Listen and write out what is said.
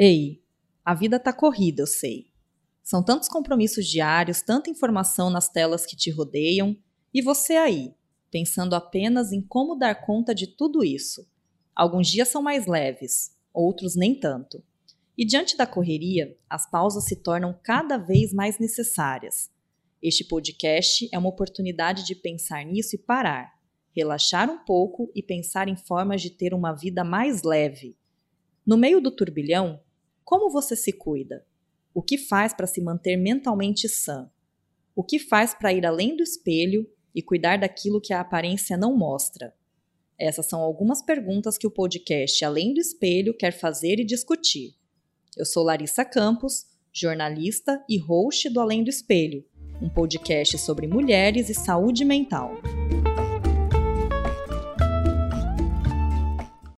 Ei, a vida tá corrida, eu sei. São tantos compromissos diários, tanta informação nas telas que te rodeiam, e você aí, pensando apenas em como dar conta de tudo isso. Alguns dias são mais leves, outros nem tanto. E diante da correria, as pausas se tornam cada vez mais necessárias. Este podcast é uma oportunidade de pensar nisso e parar, relaxar um pouco e pensar em formas de ter uma vida mais leve. No meio do turbilhão, como você se cuida? O que faz para se manter mentalmente sã? O que faz para ir além do espelho e cuidar daquilo que a aparência não mostra? Essas são algumas perguntas que o podcast Além do Espelho quer fazer e discutir. Eu sou Larissa Campos, jornalista e host do Além do Espelho, um podcast sobre mulheres e saúde mental.